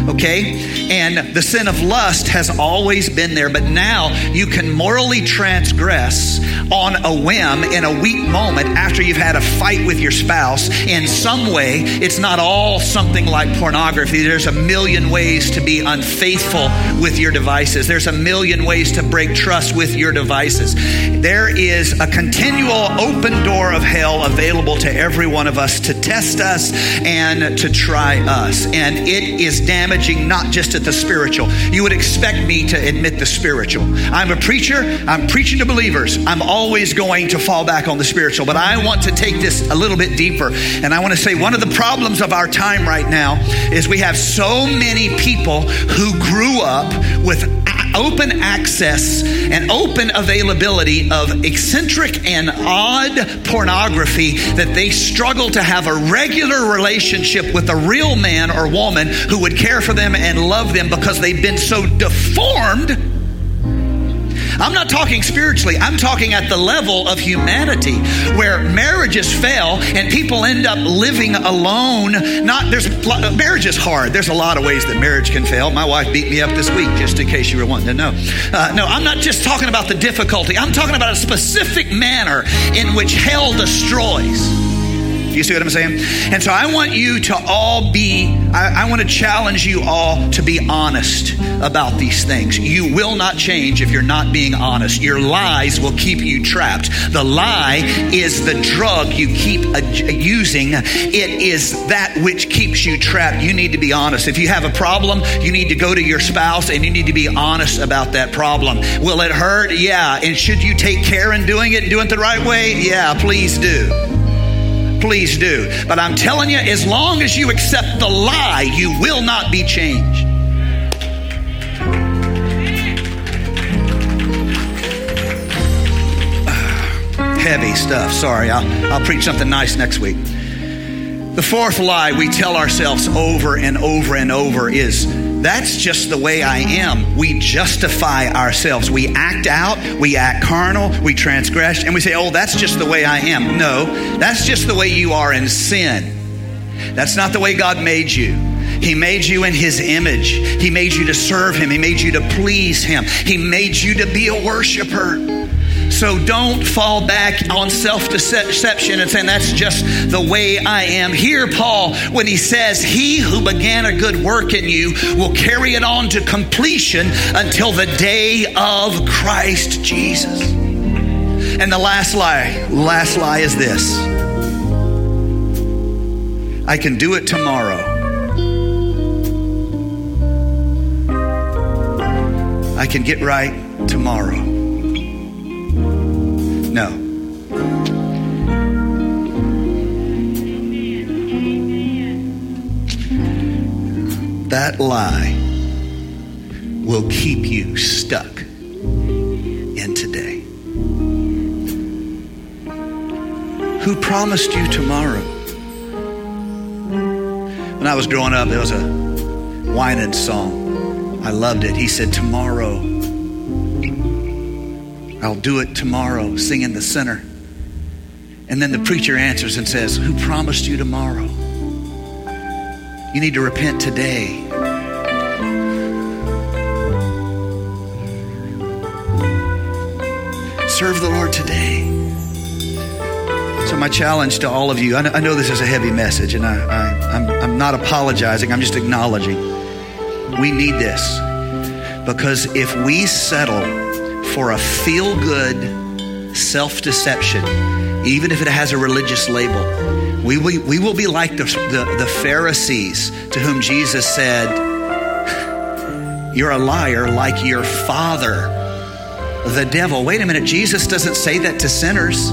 okay? And the sin of lust has always been there, but now you can morally transgress on a whim in a weak moment after you've had a fight with your spouse in some way. It's not all something like pornography. There's a million ways to be unfaithful with your devices, there's a million ways to break trust with your devices. There is a continual open door of hell available to every one of us to test us and to try us. And it is damaging not just at the spiritual. You would expect me to admit the spiritual. I'm a preacher, I'm preaching to believers. I'm always going to fall back on the spiritual, but I want to take this a little bit deeper. And I want to say one of the problems of our time right now is we have so many people who grew up with open access and open availability of eccentric and odd pornography that they struggle to have a regular relationship with a real man or woman who would care for them and love them because they've been so deformed I'm not talking spiritually, I'm talking at the level of humanity where marriages fail and people end up living alone. Not there's marriage is hard. There's a lot of ways that marriage can fail. My wife beat me up this week, just in case you were wanting to know. Uh, no, I'm not just talking about the difficulty. I'm talking about a specific manner in which hell destroys you see what I'm saying? And so I want you to all be, I, I want to challenge you all to be honest about these things. You will not change if you're not being honest. Your lies will keep you trapped. The lie is the drug you keep uh, using, it is that which keeps you trapped. You need to be honest. If you have a problem, you need to go to your spouse and you need to be honest about that problem. Will it hurt? Yeah. And should you take care in doing it doing it the right way? Yeah, please do please do. But I'm telling you, as long as you accept the lie, you will not be changed. Heavy stuff. Sorry, I'll, I'll preach something nice next week. The fourth lie we tell ourselves over and over and over is that's just the way I am. We justify ourselves. We act out, we act carnal, we transgress, and we say, oh, that's just the way I am. No, that's just the way you are in sin. That's not the way God made you. He made you in His image. He made you to serve Him. He made you to please Him. He made you to be a worshiper. So don't fall back on self deception and saying that's just the way I am. Hear Paul when he says, He who began a good work in you will carry it on to completion until the day of Christ Jesus. And the last lie, last lie is this I can do it tomorrow. I can get right tomorrow. No. That lie will keep you stuck in today. Who promised you tomorrow? When I was growing up, there was a Winans song. I loved it. He said, Tomorrow I'll do it tomorrow, singing the sinner. And then the preacher answers and says, Who promised you tomorrow? You need to repent today. Serve the Lord today. So, my challenge to all of you I know this is a heavy message, and I, I, I'm not apologizing, I'm just acknowledging. We need this. Because if we settle for a feel good self deception, even if it has a religious label. We, we, we will be like the, the, the Pharisees to whom Jesus said, You're a liar like your father, the devil. Wait a minute, Jesus doesn't say that to sinners.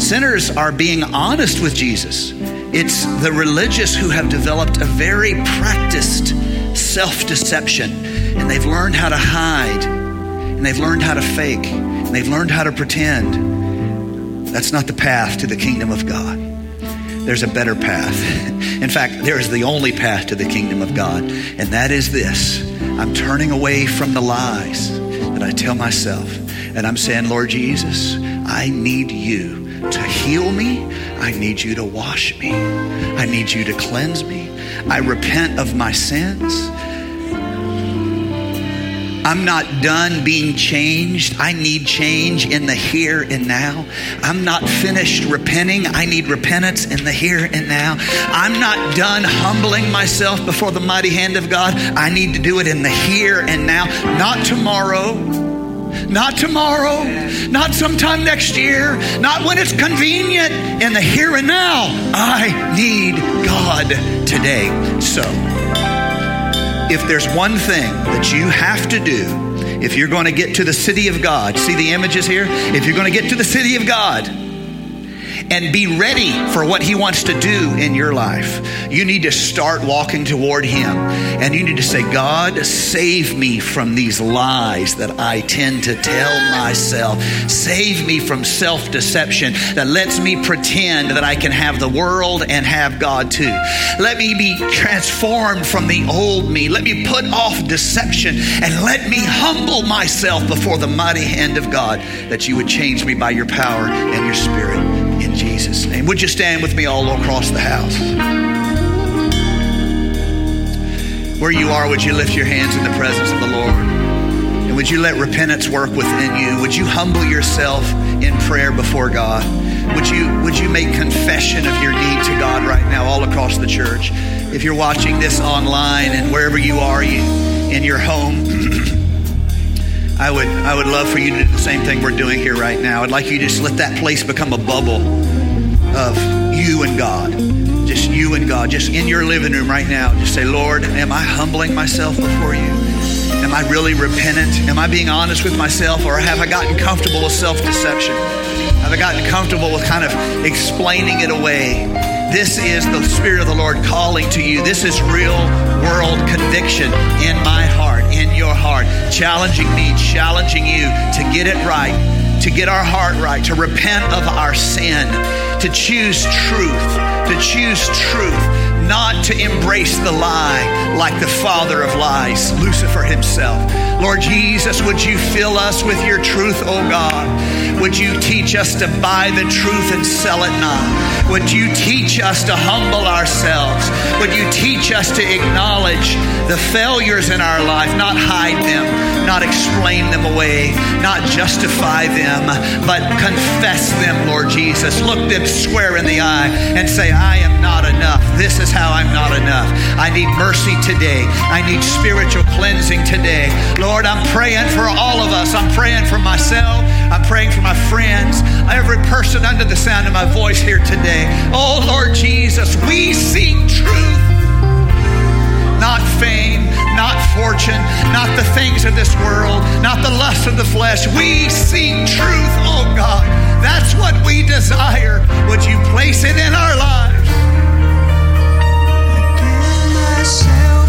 Sinners are being honest with Jesus. It's the religious who have developed a very practiced self deception, and they've learned how to hide and they've learned how to fake and they've learned how to pretend. That's not the path to the kingdom of God. There's a better path. In fact, there is the only path to the kingdom of God, and that is this I'm turning away from the lies that I tell myself, and I'm saying, Lord Jesus, I need you to heal me. I need you to wash me. I need you to cleanse me. I repent of my sins. I'm not done being changed. I need change in the here and now. I'm not finished repenting. I need repentance in the here and now. I'm not done humbling myself before the mighty hand of God. I need to do it in the here and now, not tomorrow. Not tomorrow, not sometime next year, not when it's convenient, in the here and now. I need God today. So, if there's one thing that you have to do, if you're going to get to the city of God, see the images here? If you're going to get to the city of God, and be ready for what He wants to do in your life. You need to start walking toward Him. And you need to say, God, save me from these lies that I tend to tell myself. Save me from self deception that lets me pretend that I can have the world and have God too. Let me be transformed from the old me. Let me put off deception and let me humble myself before the mighty hand of God that you would change me by your power and your spirit. Jesus' name. Would you stand with me all across the house? Where you are, would you lift your hands in the presence of the Lord? And would you let repentance work within you? Would you humble yourself in prayer before God? Would you, would you make confession of your need to God right now all across the church? If you're watching this online and wherever you are, you, in your home, I would, I would love for you to do the same thing we're doing here right now. I'd like you to just let that place become a bubble of you and God. Just you and God. Just in your living room right now. Just say, Lord, am I humbling myself before you? Am I really repentant? Am I being honest with myself? Or have I gotten comfortable with self deception? Have I gotten comfortable with kind of explaining it away? This is the Spirit of the Lord calling to you. This is real world conviction in my heart, in your heart, challenging me, challenging you to get it right, to get our heart right, to repent of our sin, to choose truth, to choose truth, not to embrace the lie like the father of lies, Lucifer himself. Lord Jesus, would you fill us with your truth, oh God? Would you teach us to buy the truth and sell it not? Would you teach us to humble ourselves? Would you teach us to acknowledge the failures in our life, not hide them, not explain them away, not justify them, but confess them, Lord Jesus. Look them square in the eye and say, I am not enough. This is how I'm not enough. I need mercy today. I need spiritual cleansing today. Lord, I'm praying for all of us. I'm praying for myself. I'm praying for my friends, every person under the sound of my voice here today. Oh, Lord Jesus, we seek truth, not fame, not fortune, not the things of this world, not the lust of the flesh. We seek truth, oh God. That's what we desire. Would you place it in our lives? Myself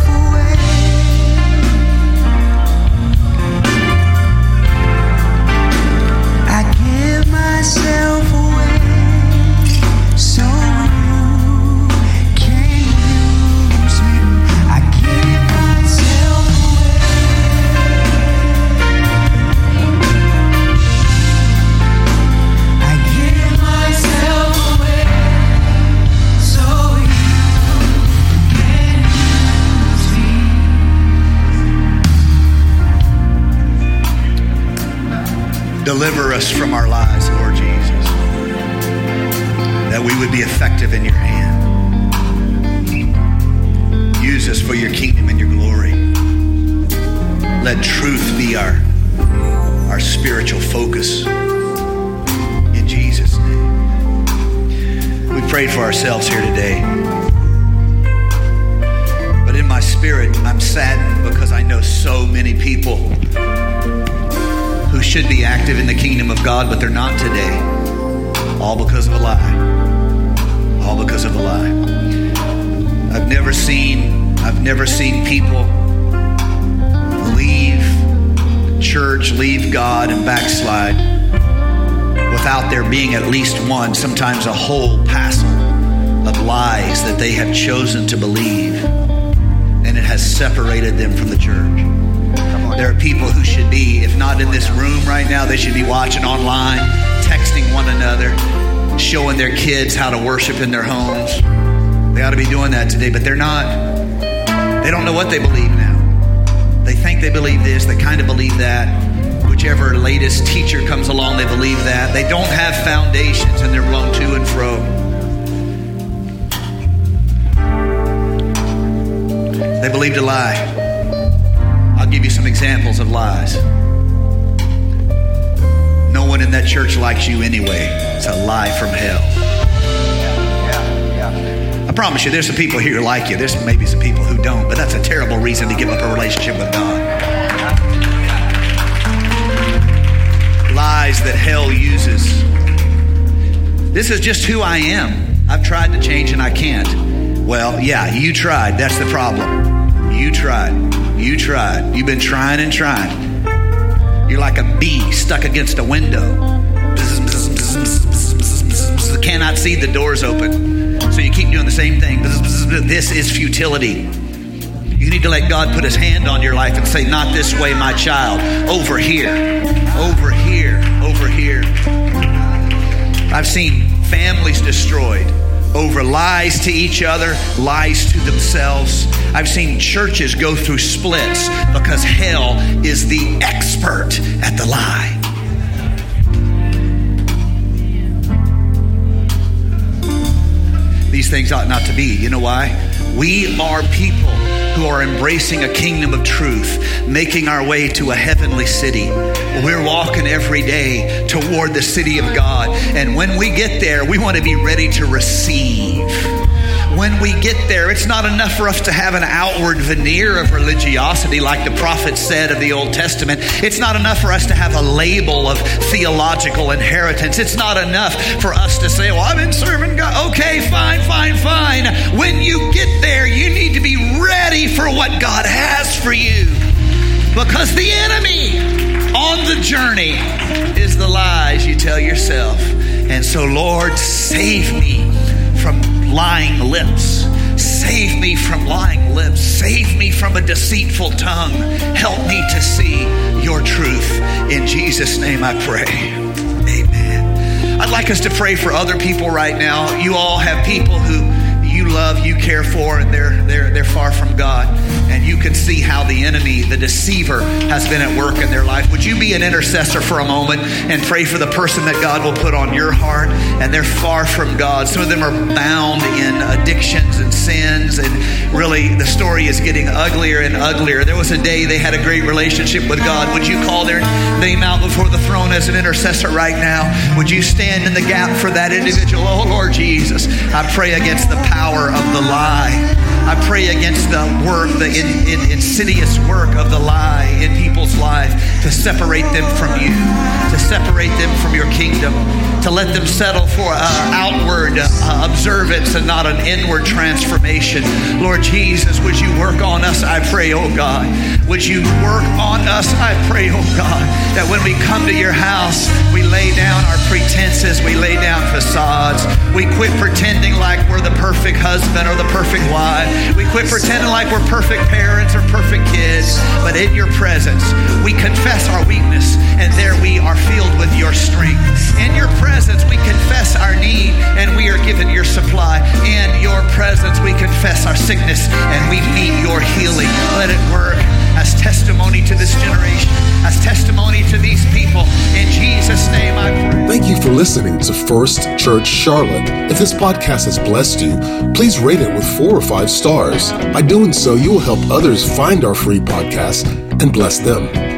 Deliver us from our lies, Lord Jesus, that we would be effective in your hand. Use us for your kingdom and your glory. Let truth be our, our spiritual focus. In Jesus' name. We prayed for ourselves here today. But in my spirit, I'm saddened because I know so many people who should be active in the kingdom of God, but they're not today. All because of a lie. All because of a lie. I've never seen I've never seen people leave church, leave God, and backslide without there being at least one, sometimes a whole passel of lies that they have chosen to believe, and it has separated them from the church. There are people who should be, if not in this room right now, they should be watching online, texting one another, showing their kids how to worship in their homes. They ought to be doing that today, but they're not. They don't know what they believe now. They think they believe this, they kind of believe that. Whichever latest teacher comes along, they believe that. They don't have foundations and they're blown to and fro. They believed a lie. I'll give you some examples of lies. No one in that church likes you anyway. It's a lie from hell. I promise you, there's some people here who like you. There's maybe some people who don't, but that's a terrible reason to give up a relationship with God. Lies that hell uses. This is just who I am. I've tried to change and I can't. Well, yeah, you tried. That's the problem. You tried. You tried. You've been trying and trying. You're like a bee stuck against a window. Cannot see the doors open. So you keep doing the same thing. This is futility. You need to let God put his hand on your life and say, Not this way, my child. Over here. Over here. Over here. I've seen families destroyed over lies to each other, lies to themselves. I've seen churches go through splits because hell is the expert at the lie. These things ought not to be. You know why? We are people who are embracing a kingdom of truth, making our way to a heavenly city. We're walking every day toward the city of God. And when we get there, we want to be ready to receive. When we get there, it's not enough for us to have an outward veneer of religiosity, like the prophet said of the Old Testament. It's not enough for us to have a label of theological inheritance. It's not enough for us to say, Well, I've been serving God. Okay, fine, fine, fine. When you get there, you need to be ready for what God has for you. Because the enemy on the journey is the lies you tell yourself. And so, Lord, save me lying lips. Save me from lying lips. Save me from a deceitful tongue. Help me to see your truth. In Jesus' name I pray. Amen. I'd like us to pray for other people right now. You all have people who love, you care for, and they're they're they're far from God. And you can see how the enemy, the deceiver, has been at work in their life. Would you be an intercessor for a moment and pray for the person that God will put on your heart? And they're far from God. Some of them are bound in addictions and sins, and really the story is getting uglier and uglier. There was a day they had a great relationship with God. Would you call their name out before the throne as an intercessor right now? Would you stand in the gap for that individual? Oh Lord Jesus, I pray against the power of the lie. I pray against the work, the in, in, insidious work of the lie in people's life to separate them from you, to separate them from your kingdom, to let them settle for uh, outward uh, observance and not an inward transformation. Lord Jesus, would you work on us? I pray, oh God. Would you work on us? I pray, oh God, that when we come to your house, we lay down our pretenses, we lay down facades, we quit pretending like we're the perfect husband or the perfect wife. We quit pretending like we're perfect parents or perfect kids, but in your presence, we confess our weakness, and there we are filled with your strength. In your presence, we confess our need, and we are given your supply. In your presence, we confess our sickness, and we meet your healing. Let it work as testimony to this generation, as testimony to these people. In Jesus' name, I pray. Thank you for listening to First Church Charlotte. If this podcast has blessed you, please rate it with four or five stars. By doing so, you will help others find our free podcast and bless them.